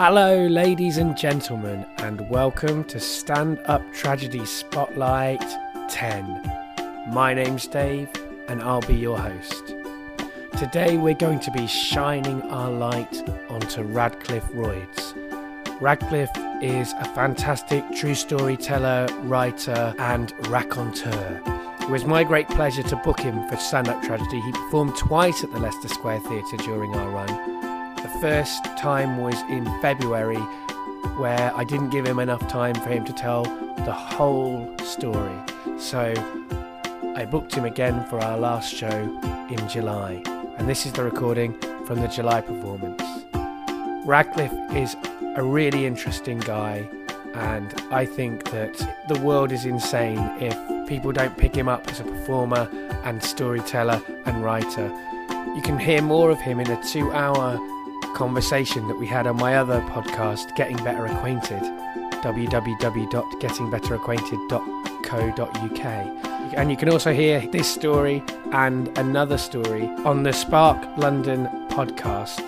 Hello, ladies and gentlemen, and welcome to Stand Up Tragedy Spotlight 10. My name's Dave, and I'll be your host. Today, we're going to be shining our light onto Radcliffe Royds. Radcliffe is a fantastic true storyteller, writer, and raconteur. It was my great pleasure to book him for Stand Up Tragedy. He performed twice at the Leicester Square Theatre during our run. The first time was in February, where I didn't give him enough time for him to tell the whole story. So I booked him again for our last show in July. And this is the recording from the July performance. Radcliffe is a really interesting guy, and I think that the world is insane if people don't pick him up as a performer and storyteller and writer. You can hear more of him in a two hour conversation that we had on my other podcast, Getting Better Acquainted, www.gettingbetteracquainted.co.uk. And you can also hear this story and another story on the Spark London podcast.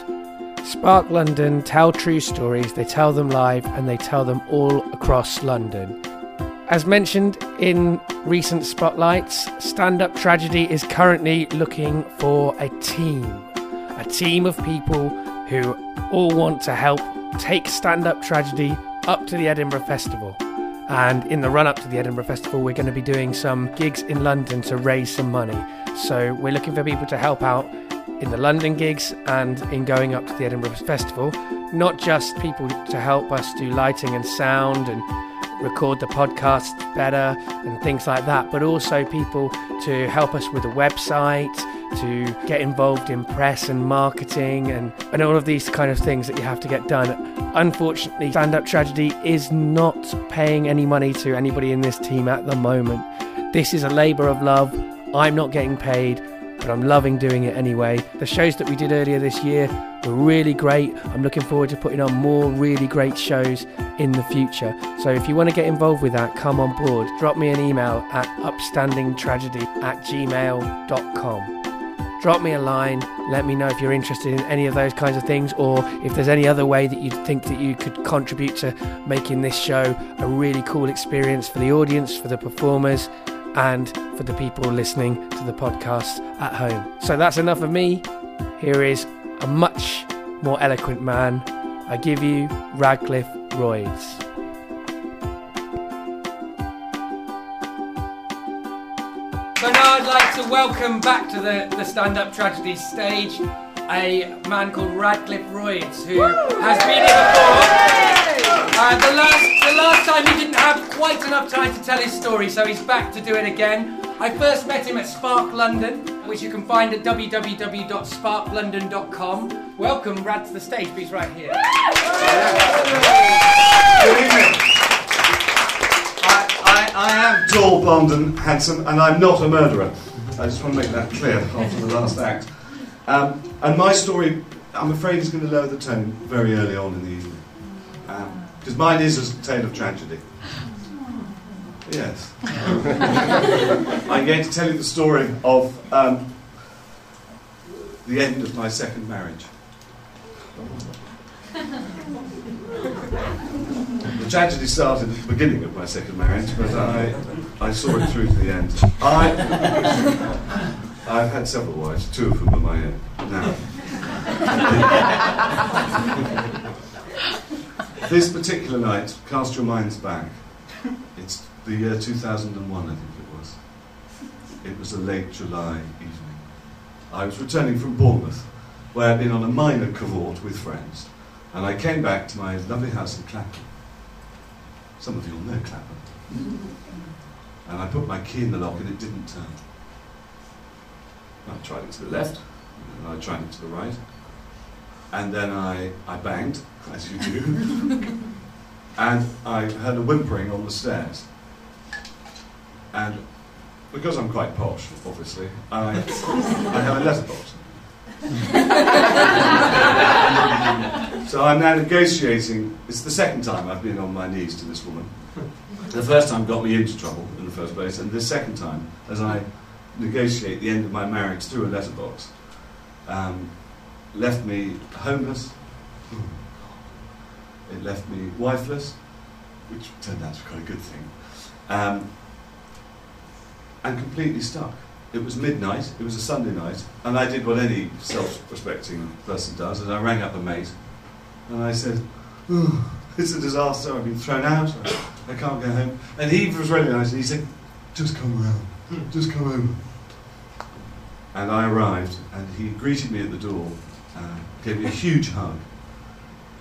Spark London tell true stories, they tell them live, and they tell them all across London. As mentioned in recent spotlights, Stand Up Tragedy is currently looking for a team. A team of people who all want to help take stand up tragedy up to the Edinburgh Festival. And in the run up to the Edinburgh Festival, we're going to be doing some gigs in London to raise some money. So we're looking for people to help out in the London gigs and in going up to the Edinburgh Festival. Not just people to help us do lighting and sound and record the podcast better and things like that, but also people to help us with a website, to get involved in press and marketing and, and all of these kind of things that you have to get done. Unfortunately, Stand Up Tragedy is not paying any money to anybody in this team at the moment. This is a labour of love. I'm not getting paid, but I'm loving doing it anyway. The shows that we did earlier this year really great. I'm looking forward to putting on more really great shows in the future. So if you want to get involved with that, come on board. Drop me an email at upstandingtragedy at gmail.com drop me a line. Let me know if you're interested in any of those kinds of things, or if there's any other way that you think that you could contribute to making this show a really cool experience for the audience, for the performers, and for the people listening to the podcast at home. So that's enough of me. Here is a much more eloquent man. I give you Radcliffe Royds. So now I'd like to welcome back to the, the stand up tragedy stage a man called Radcliffe Royds, who Woo! has been here before. Uh, the, last, the last time he didn't have quite enough time to tell his story, so he's back to do it again. I first met him at Spark London, which you can find at www.sparklondon.com. Welcome, Rad, to the stage. He's right here. Good evening. I am tall, blonde, and handsome, and I'm not a murderer. I just want to make that clear after the last act. Um, and my story, I'm afraid, is going to lower the tone very early on in the evening. Because um, mine is a tale of tragedy. Yes. I'm going to tell you the story of um, the end of my second marriage. The tragedy started at the beginning of my second marriage, but I, I saw it through to the end. I, I've had several wives, two of whom are my own now. this particular night, cast your minds back. The year 2001, I think it was. It was a late July evening. I was returning from Bournemouth, where I'd been on a minor cavort with friends. And I came back to my lovely house in Clapham. Some of you will know Clapham. And I put my key in the lock and it didn't turn. I tried it to the left, and I tried it to the right. And then I, I banged, as you do. and I heard a whimpering on the stairs. And because I'm quite posh, obviously, I, I have a letterbox. so I'm now negotiating. It's the second time I've been on my knees to this woman. The first time got me into trouble in the first place, and the second time, as I negotiate the end of my marriage through a letterbox, um, left me homeless, It left me wifeless, which turned out to be quite a good thing, um, and completely stuck. It was midnight, it was a Sunday night, and I did what any self respecting person does, and I rang up a mate and I said, oh, It's a disaster, I've been thrown out, I can't go home. And he was really nice, and he said, Just come around, just come over. And I arrived, and he greeted me at the door, uh, gave me a huge hug,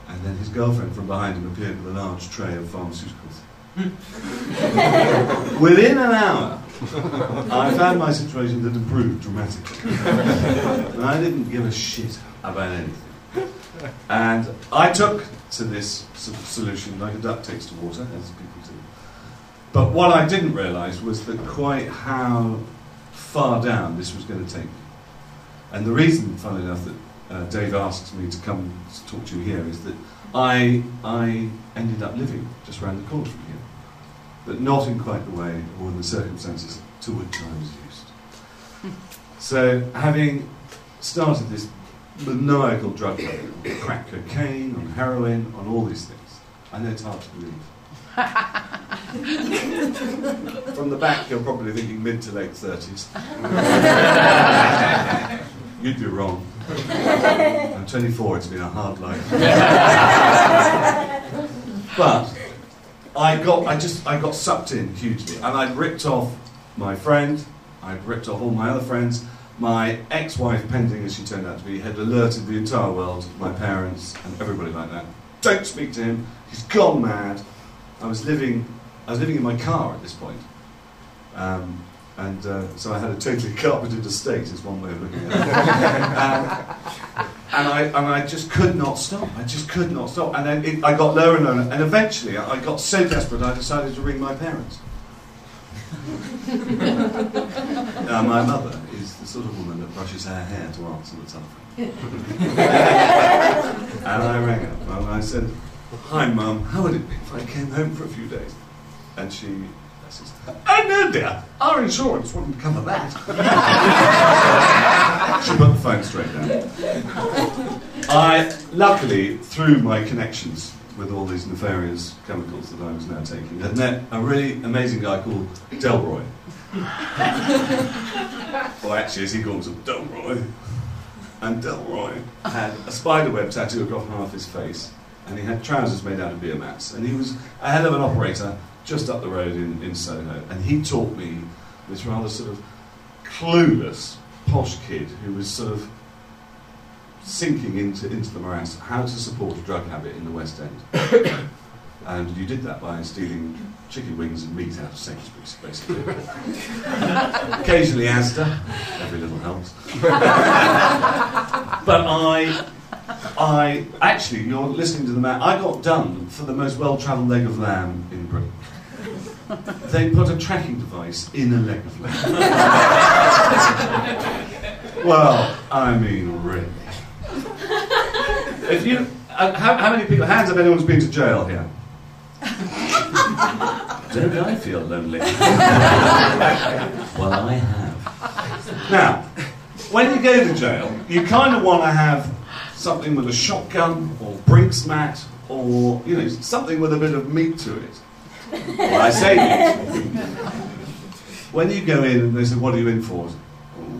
and then his girlfriend from behind him appeared with a large tray of pharmaceuticals. Within an hour, I found my situation had improved dramatically. and I didn't give a shit about anything. And I took to this solution like a duck takes to water, as people do. But what I didn't realise was that quite how far down this was going to take me. And the reason, funnily enough, that uh, Dave asked me to come to talk to you here is that I, I ended up living just around the corner from here, but not in quite the way or in the circumstances to which I was used. Hmm. so, having started this maniacal drug habit, crack cocaine, on heroin, on all these things, I know it's hard to believe. From the back, you're probably thinking mid to late 30s. You'd be wrong. I'm 24, it's been a hard life. but I got, I just, I got sucked in hugely, and I'd ripped off my friend, I'd ripped off all my other friends. My ex-wife, pending as she turned out to be, had alerted the entire world, my parents, and everybody like that. Don't speak to him. He's gone mad. I was living, I was living in my car at this point. Um, and uh, so I had a totally carpeted estate, is one way of looking at it. um, and, I, and I just could not stop. I just could not stop. And then it, I got lower and lower. And eventually I got so desperate I decided to ring my parents. now, my mother is the sort of woman that brushes her hair to answer the telephone. and I rang up and I said, Hi, Mum, how would it be if I came home for a few days? And she Oh, no, dear, our insurance wouldn't cover that. she put the phone straight down. I, luckily, through my connections with all these nefarious chemicals that I was now taking, had met a really amazing guy called Delroy. well, actually, as he calls him, Delroy. And Delroy had a spiderweb tattoo across half his face and he had trousers made out of beer mats. And he was a hell of an operator just up the road in, in Soho. And he taught me this rather sort of clueless, posh kid who was sort of sinking into, into the morass how to support a drug habit in the West End. and you did that by stealing chicken wings and meat out of Sainsbury's, basically. Occasionally Asda, every little helps. but I I actually, you're listening to the man. I got done for the most well-travelled leg of lamb in Britain. They put a tracking device in a leg of lamb. well, I mean, really. If you, uh, how, how, many people? Hands up, anyone's been to jail here? Don't I feel lonely? well, I have. Now, when you go to jail, you kind of want to have something with a shotgun or Brinks mat or you know something with a bit of meat to it. Well, I say. When you go in and they say, "What are you in for?" Oh,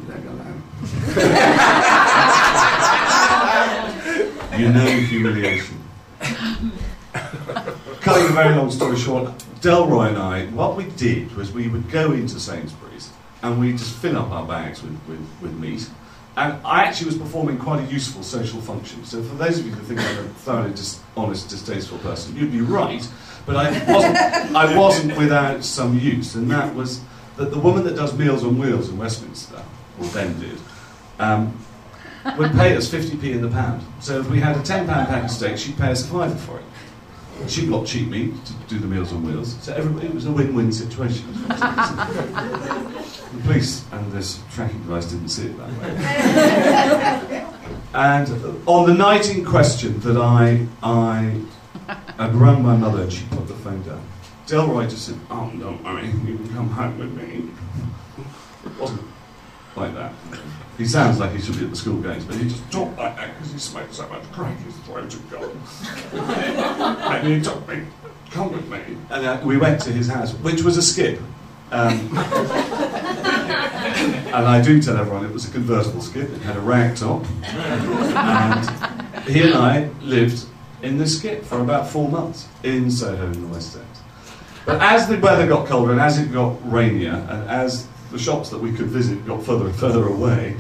you know humiliation. Cutting a very long story short, Delroy and I, what we did was we would go into Sainsbury's and we just fill up our bags with, with, with meat and I actually was performing quite a useful social function. So for those of you who think I'm a thoroughly dishonest, distasteful person, you'd be right. But I wasn't, I wasn't without some use, and that was that the woman that does Meals on Wheels in Westminster, or then did, um, would pay us 50p in the pound. So if we had a £10 pack of steak, she'd pay us a fiver for it. She got cheap meat to do the Meals on Wheels, so everybody, it was a win-win situation. The police and this tracking device didn't see it that way. and on the night in question that I, I had rung my mother and she put the phone down, Delroy just said, Oh, don't worry, you can come home with me. It wasn't like that. He sounds like he should be at the school games, but he just talked like that because he smoked so much crack his throat had gone. and he took me, come with me. And uh, we went to his house, which was a skip. Um, and I do tell everyone it was a convertible skip, it had a rag top. And he and I lived in this skip for about four months in Soho in the West End. But as the weather got colder and as it got rainier, and as the shops that we could visit got further and further away,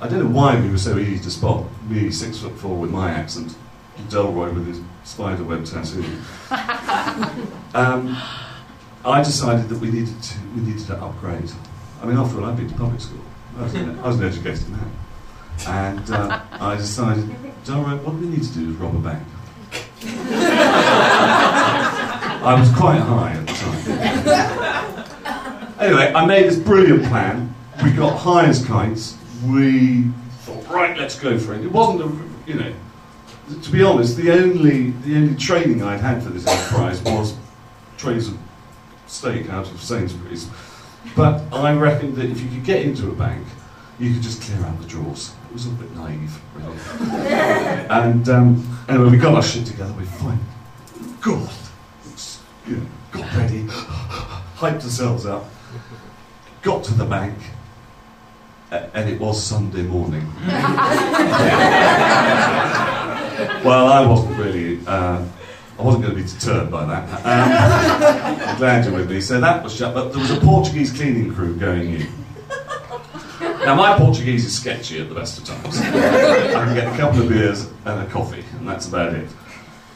I don't know why we were so easy to spot. Me, six foot four with my accent, Delroy with his spider web tattoo. Um, I decided that we needed to we needed to upgrade. I mean, after all, I'd been to public school. I was an, I was an educated man, and uh, I decided, Delroy, what we need to do is rob a bank. I was quite high at the time. Anyway, I made this brilliant plan. We got high as kites. We thought, right, let's go for it. It wasn't a, you know, to be honest, the only the only training I'd had for this enterprise was trays of steak out of Sainsbury's. But I reckoned that if you could get into a bank, you could just clear out the drawers. It was a bit naive, really. and um, anyway, we got our shit together. We fine. God, you know, got ready, hyped ourselves up, got to the bank, and it was Sunday morning. well, I wasn't really. Uh, I wasn't going to be deterred by that. Um, I'm glad you're with me. So that was shut, but there was a Portuguese cleaning crew going in. Now, my Portuguese is sketchy at the best of times. I can get a couple of beers and a coffee, and that's about it.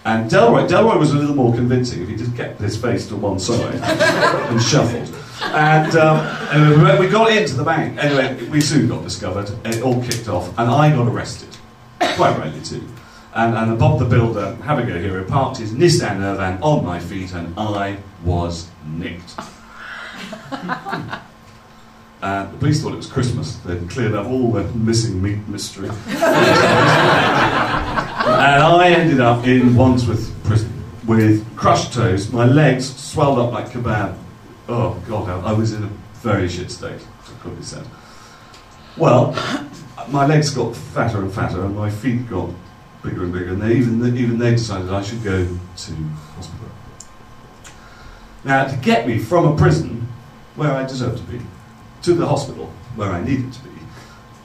And Delroy, Delroy was a little more convincing if he just kept his face to one side and shuffled. And um, we got into the bank. Anyway, we soon got discovered. It all kicked off, and I got arrested. Quite rightly, too. And, and Bob the Builder, have a go here, parked his Nissan Navara on my feet, and I was nicked. Uh, the police thought it was Christmas. They'd cleared up all the missing meat mystery. and I ended up in Wandsworth prison with crushed toes, my legs swelled up like kebab. Oh, God, I was in a very shit state, to quickly said. Well, my legs got fatter and fatter, and my feet got bigger and bigger, and they, even, even they decided I should go to hospital. Now, to get me from a prison, where I deserved to be, to the hospital where I needed to be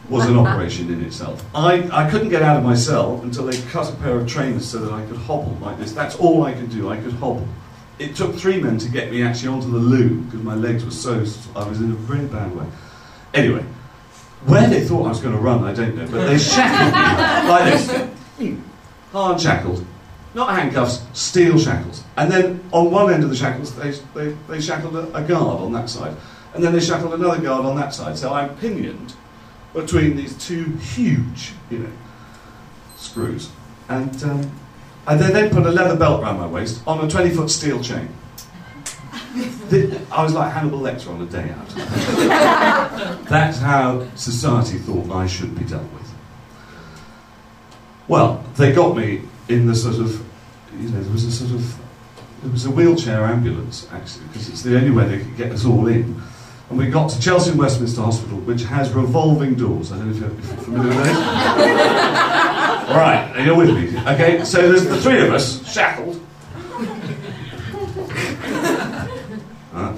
was an operation in itself. I, I couldn't get out of my cell until they cut a pair of trainers so that I could hobble like this. That's all I could do. I could hobble. It took three men to get me actually onto the loo because my legs were so. I was in a very bad way. Anyway, where they thought I was going to run, I don't know, but they shackled me like this. Hard shackled. Not handcuffs, steel shackles. And then on one end of the shackles, they, they, they shackled a, a guard on that side and then they shackled another guard on that side. So I'm pinioned between these two huge, you know, screws. And, um, and they then put a leather belt around my waist on a 20 foot steel chain. the, I was like Hannibal Lecter on a day out. That's how society thought I should be dealt with. Well, they got me in the sort of, you know, there was a sort of, there was a wheelchair ambulance actually, because it's the only way they could get us all in. And we got to Chelsea and Westminster Hospital, which has revolving doors. I don't know if you're, if you're familiar with those. right, you're with me. Okay, so there's the three of us, shackled. Uh,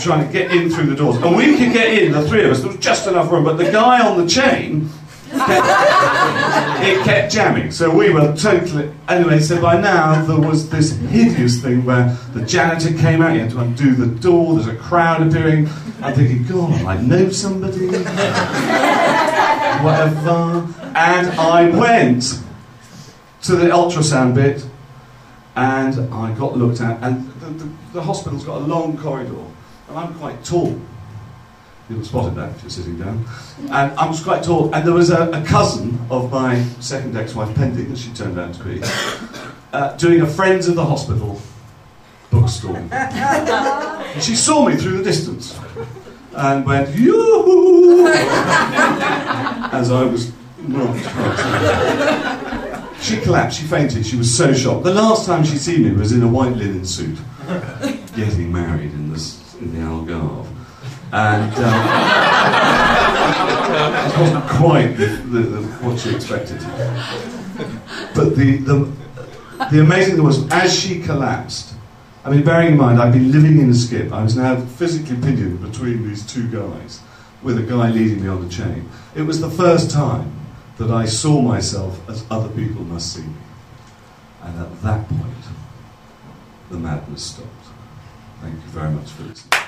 trying to get in through the doors. And we could get in, the three of us, there was just enough room, but the guy on the chain it kept jamming. So we were totally. Anyway, so by now there was this hideous thing where the janitor came out, you had to undo the door, there's a crowd appearing. I'm thinking, God, I know somebody. Whatever. And I went to the ultrasound bit and I got looked at, and the, the, the hospital's got a long corridor, and I'm quite tall. You'll have spotted that if you're sitting down. And I was quite tall. And there was a, a cousin of my second ex-wife, Pending, as she turned out to be, uh, doing a Friends of the Hospital bookstore. she saw me through the distance and went, yoo as I was not. She collapsed, she fainted, she was so shocked. The last time she'd seen me was in a white linen suit, getting married in, this, in the Algarve. And um, it wasn't quite the, the, the, what you expected. But the, the, the amazing thing was, as she collapsed, I mean, bearing in mind, I'd been living in a skip. I was now physically pinioned between these two guys, with a guy leading me on the chain. It was the first time that I saw myself as other people must see me. And at that point, the madness stopped. Thank you very much for listening.